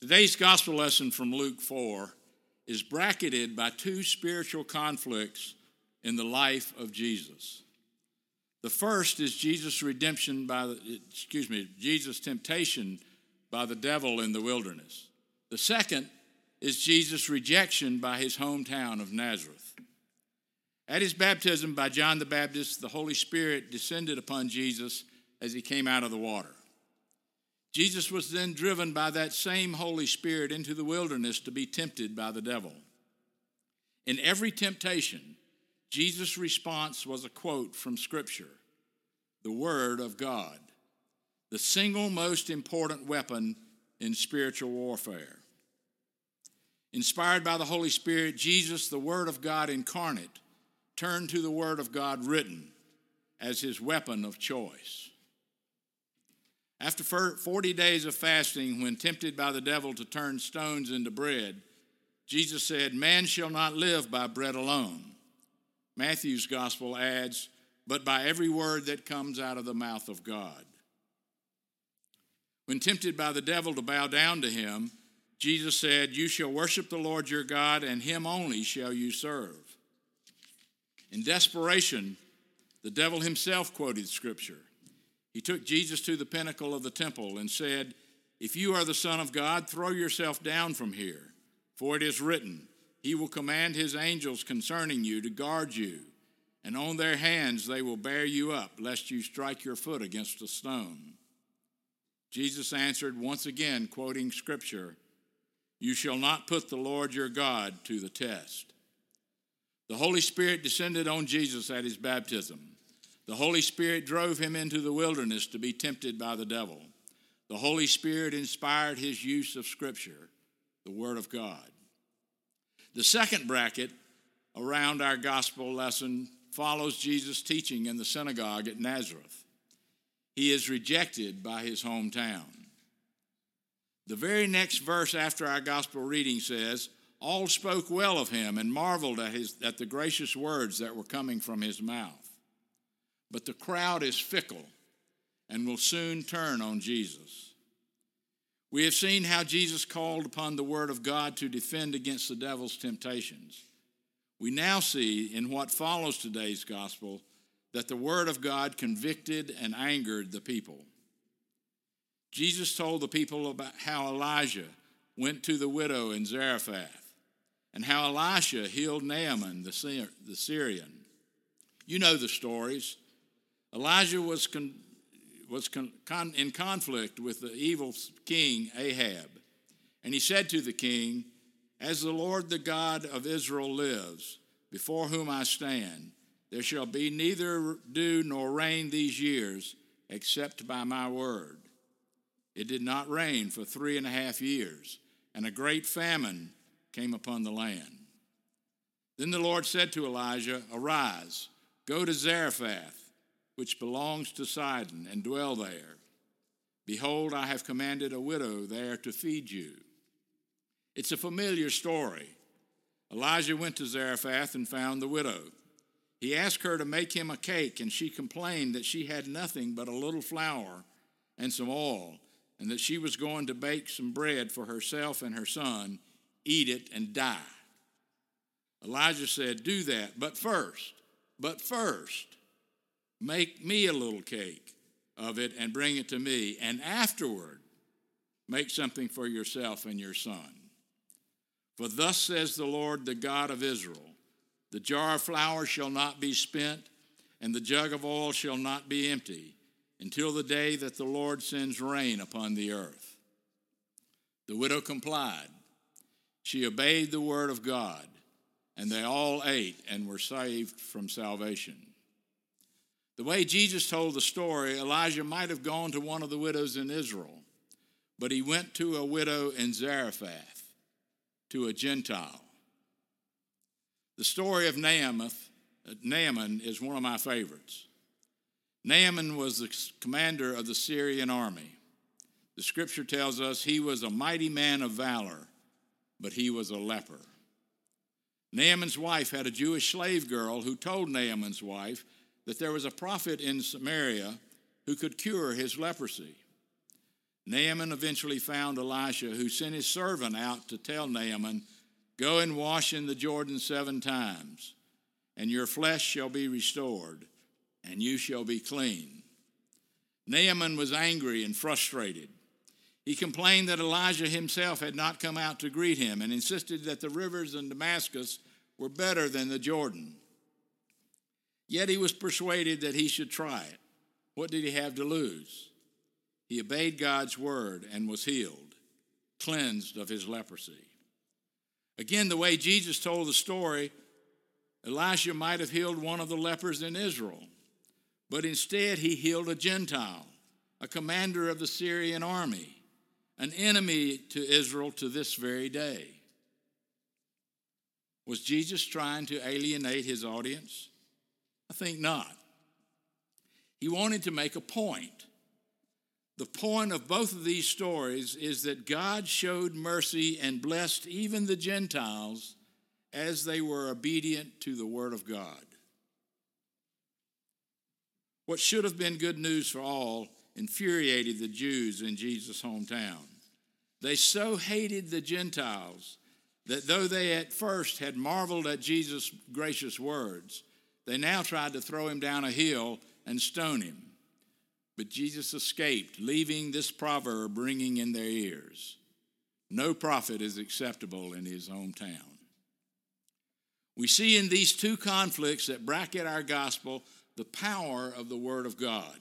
Today's gospel lesson from Luke 4 is bracketed by two spiritual conflicts in the life of Jesus. The first is Jesus' redemption by the, excuse me, Jesus' temptation by the devil in the wilderness. The second is Jesus' rejection by his hometown of Nazareth. At his baptism by John the Baptist, the Holy Spirit descended upon Jesus as he came out of the water. Jesus was then driven by that same Holy Spirit into the wilderness to be tempted by the devil. In every temptation, Jesus' response was a quote from Scripture the Word of God, the single most important weapon in spiritual warfare. Inspired by the Holy Spirit, Jesus, the Word of God incarnate, turned to the Word of God written as his weapon of choice. After 40 days of fasting, when tempted by the devil to turn stones into bread, Jesus said, Man shall not live by bread alone. Matthew's gospel adds, but by every word that comes out of the mouth of God. When tempted by the devil to bow down to him, Jesus said, You shall worship the Lord your God, and him only shall you serve. In desperation, the devil himself quoted scripture. He took Jesus to the pinnacle of the temple and said, If you are the Son of God, throw yourself down from here, for it is written, He will command His angels concerning you to guard you, and on their hands they will bear you up, lest you strike your foot against a stone. Jesus answered, once again, quoting Scripture, You shall not put the Lord your God to the test. The Holy Spirit descended on Jesus at his baptism. The Holy Spirit drove him into the wilderness to be tempted by the devil. The Holy Spirit inspired his use of Scripture, the Word of God. The second bracket around our gospel lesson follows Jesus' teaching in the synagogue at Nazareth. He is rejected by his hometown. The very next verse after our gospel reading says, All spoke well of him and marveled at, his, at the gracious words that were coming from his mouth. But the crowd is fickle and will soon turn on Jesus. We have seen how Jesus called upon the Word of God to defend against the devil's temptations. We now see in what follows today's gospel that the Word of God convicted and angered the people. Jesus told the people about how Elijah went to the widow in Zarephath and how Elisha healed Naaman the Syrian. You know the stories. Elijah was, con, was con, con, in conflict with the evil king Ahab. And he said to the king, As the Lord the God of Israel lives, before whom I stand, there shall be neither dew nor rain these years except by my word. It did not rain for three and a half years, and a great famine came upon the land. Then the Lord said to Elijah, Arise, go to Zarephath which belongs to Sidon, and dwell there. Behold, I have commanded a widow there to feed you. It's a familiar story. Elijah went to Zarephath and found the widow. He asked her to make him a cake, and she complained that she had nothing but a little flour and some oil, and that she was going to bake some bread for herself and her son, eat it, and die. Elijah said, Do that, but first, but first, Make me a little cake of it and bring it to me, and afterward make something for yourself and your son. For thus says the Lord, the God of Israel The jar of flour shall not be spent, and the jug of oil shall not be empty, until the day that the Lord sends rain upon the earth. The widow complied. She obeyed the word of God, and they all ate and were saved from salvation. The way Jesus told the story, Elijah might have gone to one of the widows in Israel, but he went to a widow in Zarephath, to a Gentile. The story of Naaman, uh, Naaman is one of my favorites. Naaman was the commander of the Syrian army. The scripture tells us he was a mighty man of valor, but he was a leper. Naaman's wife had a Jewish slave girl who told Naaman's wife that there was a prophet in Samaria who could cure his leprosy. Naaman eventually found Elisha, who sent his servant out to tell Naaman, Go and wash in the Jordan seven times, and your flesh shall be restored, and you shall be clean. Naaman was angry and frustrated. He complained that Elijah himself had not come out to greet him and insisted that the rivers in Damascus were better than the Jordan. Yet he was persuaded that he should try it. What did he have to lose? He obeyed God's word and was healed, cleansed of his leprosy. Again, the way Jesus told the story, Elisha might have healed one of the lepers in Israel, but instead he healed a Gentile, a commander of the Syrian army, an enemy to Israel to this very day. Was Jesus trying to alienate his audience? I think not. He wanted to make a point. The point of both of these stories is that God showed mercy and blessed even the Gentiles as they were obedient to the Word of God. What should have been good news for all infuriated the Jews in Jesus' hometown. They so hated the Gentiles that though they at first had marveled at Jesus' gracious words, they now tried to throw him down a hill and stone him. But Jesus escaped, leaving this proverb ringing in their ears No prophet is acceptable in his hometown. We see in these two conflicts that bracket our gospel the power of the Word of God.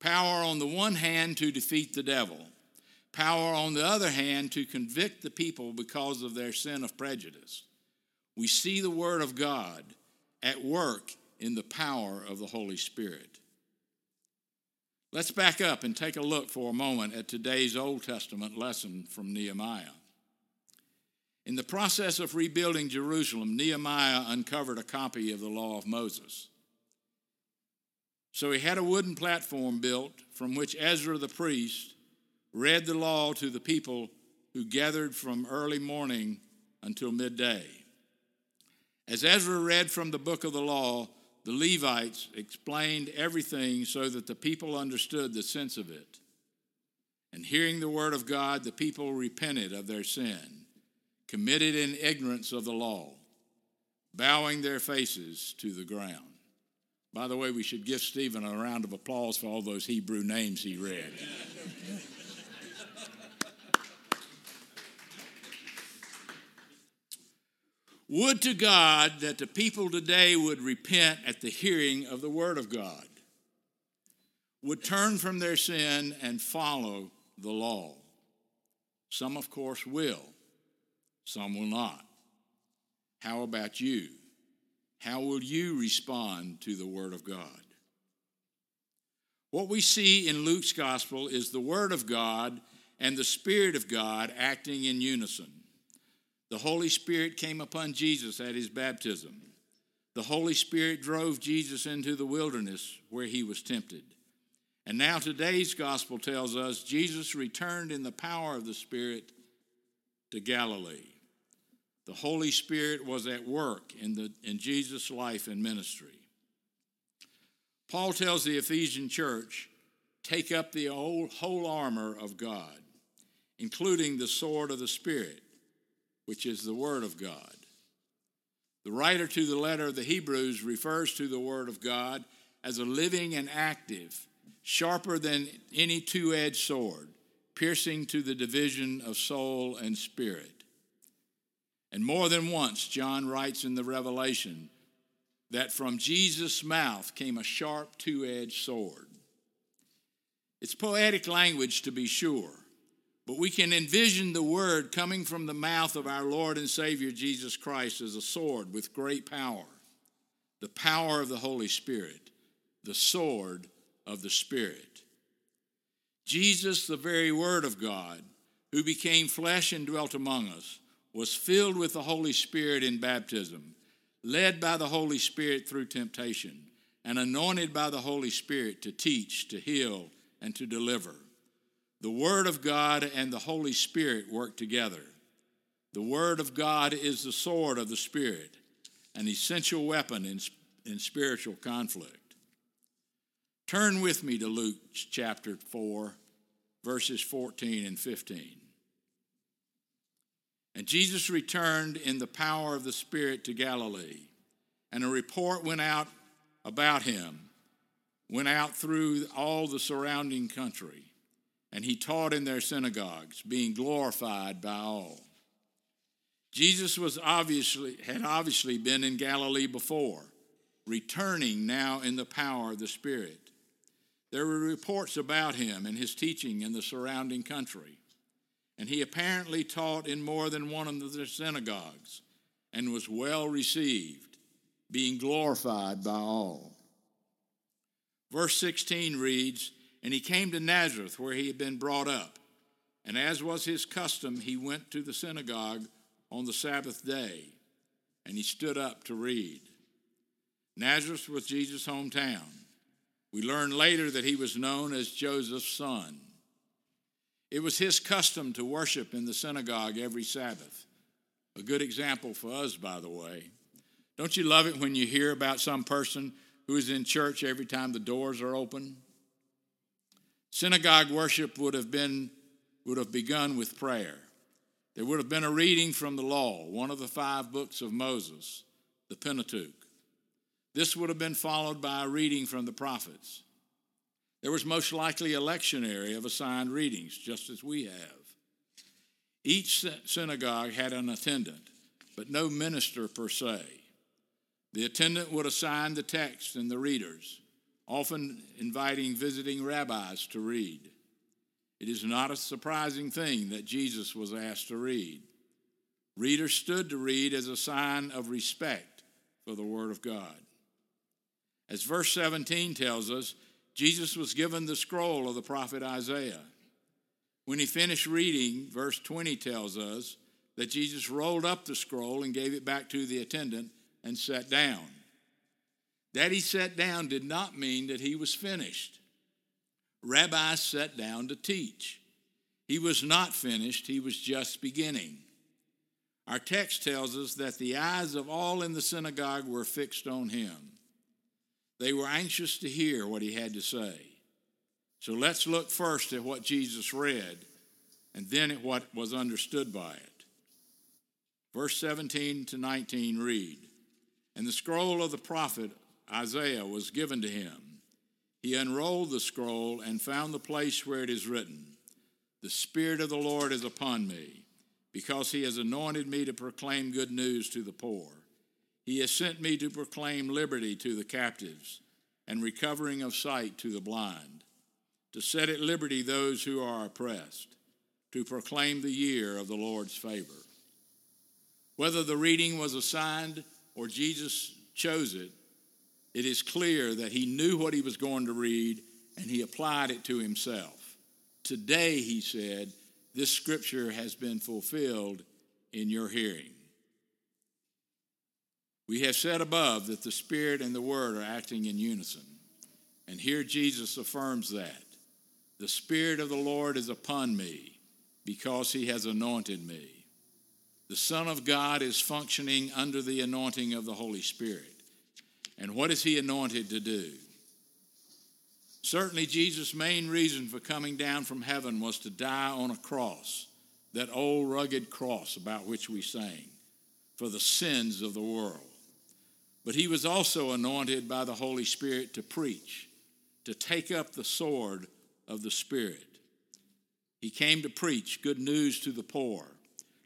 Power on the one hand to defeat the devil, power on the other hand to convict the people because of their sin of prejudice. We see the Word of God at work in the power of the Holy Spirit. Let's back up and take a look for a moment at today's Old Testament lesson from Nehemiah. In the process of rebuilding Jerusalem, Nehemiah uncovered a copy of the law of Moses. So he had a wooden platform built from which Ezra the priest read the law to the people who gathered from early morning until midday. As Ezra read from the book of the law, the Levites explained everything so that the people understood the sense of it. And hearing the word of God, the people repented of their sin, committed in ignorance of the law, bowing their faces to the ground. By the way, we should give Stephen a round of applause for all those Hebrew names he read. Would to God that the people today would repent at the hearing of the Word of God, would turn from their sin and follow the law. Some, of course, will, some will not. How about you? How will you respond to the Word of God? What we see in Luke's Gospel is the Word of God and the Spirit of God acting in unison. The Holy Spirit came upon Jesus at his baptism. The Holy Spirit drove Jesus into the wilderness where he was tempted. And now today's gospel tells us Jesus returned in the power of the Spirit to Galilee. The Holy Spirit was at work in, the, in Jesus' life and ministry. Paul tells the Ephesian church take up the whole, whole armor of God, including the sword of the Spirit which is the Word of God. The writer to the letter of the Hebrews refers to the Word of God as a living and active, sharper than any two edged sword, piercing to the division of soul and spirit. And more than once, John writes in the Revelation that from Jesus' mouth came a sharp two edged sword. It's poetic language to be sure but we can envision the word coming from the mouth of our Lord and Savior Jesus Christ as a sword with great power. The power of the Holy Spirit, the sword of the Spirit. Jesus, the very Word of God, who became flesh and dwelt among us, was filled with the Holy Spirit in baptism, led by the Holy Spirit through temptation, and anointed by the Holy Spirit to teach, to heal, and to deliver. The Word of God and the Holy Spirit work together. The Word of God is the sword of the Spirit, an essential weapon in, in spiritual conflict. Turn with me to Luke chapter 4, verses 14 and 15. And Jesus returned in the power of the Spirit to Galilee, and a report went out about him, went out through all the surrounding country, and he taught in their synagogues, being glorified by all. Jesus was obviously had obviously been in Galilee before, returning now in the power of the Spirit. There were reports about him and his teaching in the surrounding country, and he apparently taught in more than one of the synagogues and was well received, being glorified by all. Verse 16 reads, And he came to Nazareth, where he had been brought up. And as was his custom, he went to the synagogue on the Sabbath day, and he stood up to read. Nazareth was Jesus' hometown. We learn later that he was known as Joseph's son. It was his custom to worship in the synagogue every Sabbath. A good example for us, by the way. Don't you love it when you hear about some person who is in church every time the doors are open? Synagogue worship would have been would have begun with prayer. There would have been a reading from the law, one of the five books of Moses, the Pentateuch. This would have been followed by a reading from the prophets. There was most likely a lectionary of assigned readings, just as we have. Each synagogue had an attendant, but no minister per se. The attendant would assign the text and the readers, often inviting visiting rabbis to read. It is not a surprising thing that Jesus was asked to read. Readers stood to read as a sign of respect for the Word of God. As verse 17 tells us, Jesus was given the scroll of the prophet Isaiah. When he finished reading, verse 20 tells us that Jesus rolled up the scroll and gave it back to the attendant and sat down. That he sat down did not mean that he was finished. Rabbi sat down to teach. He was not finished, he was just beginning. Our text tells us that the eyes of all in the synagogue were fixed on him. They were anxious to hear what he had to say. So let's look first at what Jesus read and then at what was understood by it. Verse 17 to 19 read And the scroll of the prophet Isaiah was given to him. He unrolled the scroll and found the place where it is written The Spirit of the Lord is upon me, because he has anointed me to proclaim good news to the poor. He has sent me to proclaim liberty to the captives and recovering of sight to the blind, to set at liberty those who are oppressed, to proclaim the year of the Lord's favor. Whether the reading was assigned or Jesus chose it, it is clear that he knew what he was going to read and he applied it to himself. Today, he said, this scripture has been fulfilled in your hearing. We have said above that the Spirit and the Word are acting in unison. And here Jesus affirms that. The Spirit of the Lord is upon me because he has anointed me. The Son of God is functioning under the anointing of the Holy Spirit. And what is he anointed to do? Certainly, Jesus' main reason for coming down from heaven was to die on a cross, that old rugged cross about which we sang, for the sins of the world. But he was also anointed by the Holy Spirit to preach, to take up the sword of the Spirit. He came to preach good news to the poor,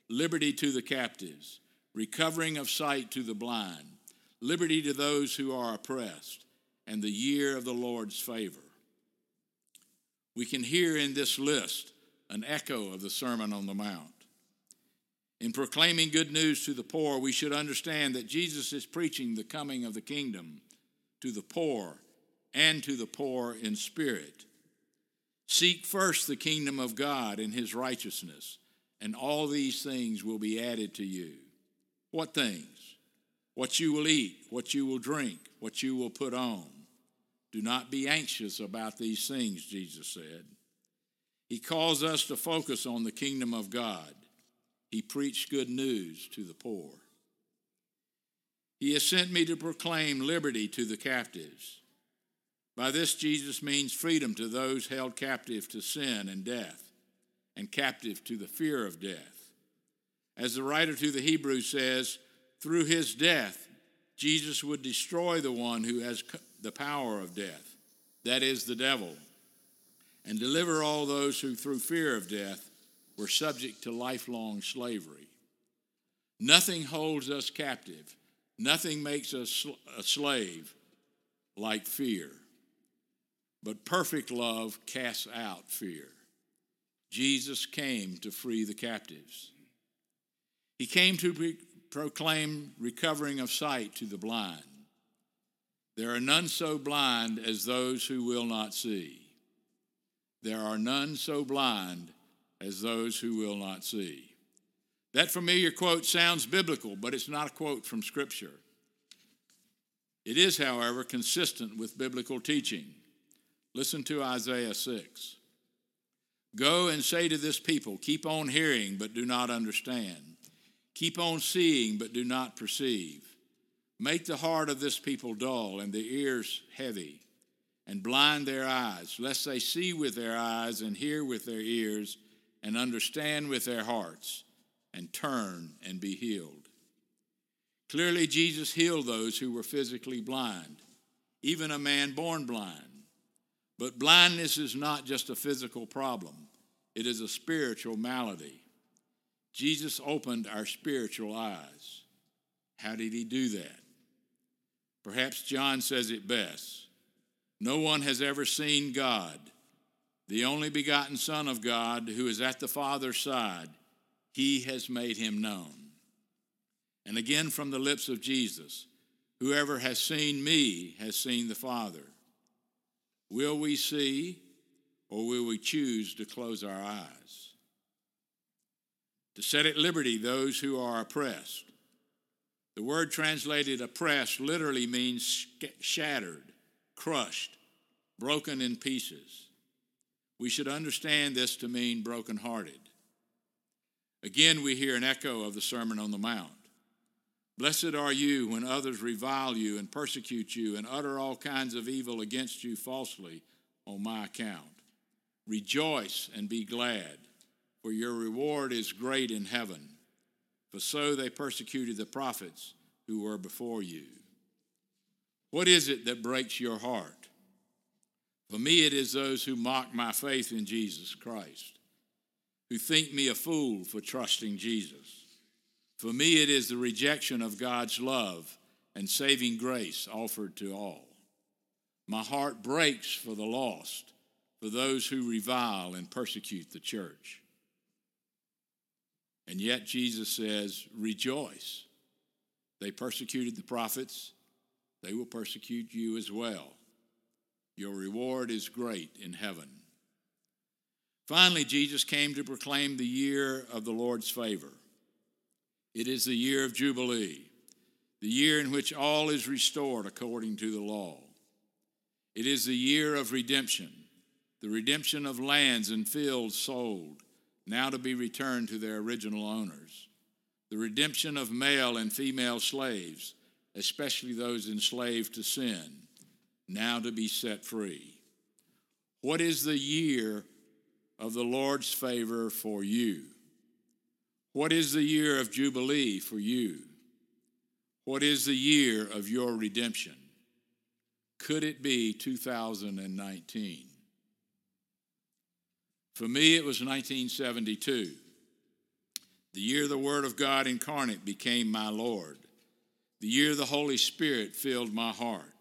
liberty to the captives, recovering of sight to the blind liberty to those who are oppressed, and the year of the Lord's favor. We can hear in this list an echo of the Sermon on the Mount. In proclaiming good news to the poor, we should understand that Jesus is preaching the coming of the kingdom to the poor and to the poor in spirit. Seek first the kingdom of God and his righteousness, and all these things will be added to you. What things? What you will eat, what you will drink, what you will put on. Do not be anxious about these things, Jesus said. He calls us to focus on the kingdom of God. He preached good news to the poor. He has sent me to proclaim liberty to the captives. By this, Jesus means freedom to those held captive to sin and death, and captive to the fear of death. As the writer to the Hebrews says, through his death, Jesus would destroy the one who has the power of death, that is, the devil, and deliver all those who, through fear of death, were subject to lifelong slavery. Nothing holds us captive, nothing makes us a slave like fear. But perfect love casts out fear. Jesus came to free the captives. He came to proclaim recovering of sight to the blind. There are none so blind as those who will not see. There are none so blind as those who will not see. That familiar quote sounds biblical, but it's not a quote from Scripture. It is, however, consistent with biblical teaching. Listen to Isaiah 6. Go and say to this people, Keep on hearing, but do not understand. Keep on seeing, but do not perceive. Make the heart of this people dull and the ears heavy, and blind their eyes, lest they see with their eyes and hear with their ears and understand with their hearts and turn and be healed. Clearly, Jesus healed those who were physically blind, even a man born blind. But blindness is not just a physical problem, it is a spiritual malady. Jesus opened our spiritual eyes. How did he do that? Perhaps John says it best No one has ever seen God, the only begotten Son of God, who is at the Father's side. He has made him known. And again from the lips of Jesus Whoever has seen me has seen the Father. Will we see or will we choose to close our eyes? To set at liberty those who are oppressed. The word translated oppressed literally means shattered, crushed, broken in pieces. We should understand this to mean brokenhearted. Again, we hear an echo of the Sermon on the Mount. Blessed are you when others revile you and persecute you and utter all kinds of evil against you falsely on my account. Rejoice and be glad for your reward is great in heaven. For so they persecuted the prophets who were before you. What is it that breaks your heart? For me, it is those who mock my faith in Jesus Christ, who think me a fool for trusting Jesus. For me, it is the rejection of God's love and saving grace offered to all. My heart breaks for the lost, for those who revile and persecute the church. And yet Jesus says, Rejoice. They persecuted the prophets, they will persecute you as well. Your reward is great in heaven. Finally, Jesus came to proclaim the year of the Lord's favor. It is the year of Jubilee, the year in which all is restored according to the law. It is the year of redemption, the redemption of lands and fields sold now to be returned to their original owners. The redemption of male and female slaves, especially those enslaved to sin, now to be set free. What is the year of the Lord's favor for you? What is the year of Jubilee for you? What is the year of your redemption? Could it be 2019? For me, it was 1972, the year the Word of God incarnate became my Lord, the year the Holy Spirit filled my heart,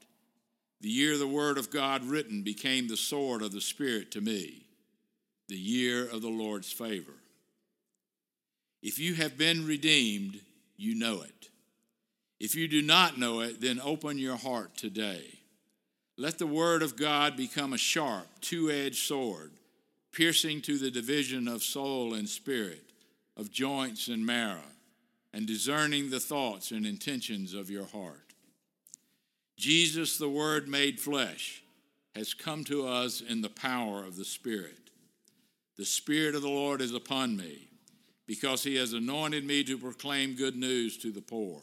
the year the Word of God written became the sword of the Spirit to me, the year of the Lord's favor. If you have been redeemed, you know it. If you do not know it, then open your heart today. Let the Word of God become a sharp, two edged sword piercing to the division of soul and spirit, of joints and marrow, and discerning the thoughts and intentions of your heart. Jesus, the Word made flesh, has come to us in the power of the Spirit. The Spirit of the Lord is upon me, because He has anointed me to proclaim good news to the poor.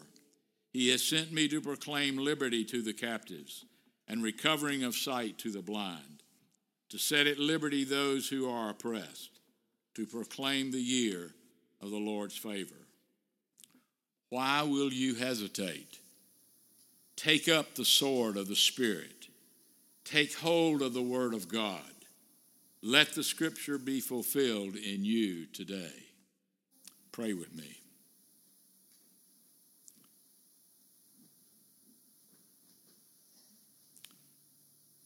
He has sent me to proclaim liberty to the captives and recovering of sight to the blind, to set at liberty those who are oppressed, to proclaim the year of the Lord's favor. Why will you hesitate? Take up the sword of the Spirit. Take hold of the Word of God. Let the Scripture be fulfilled in you today. Pray with me.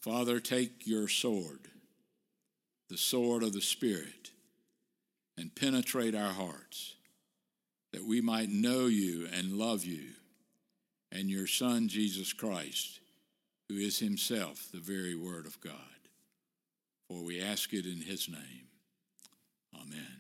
Father, take your sword, the sword of the Spirit, and penetrate our hearts, that we might know you and love you and your Son, Jesus Christ, who is himself the very Word of God. For we ask it in his name. Amen.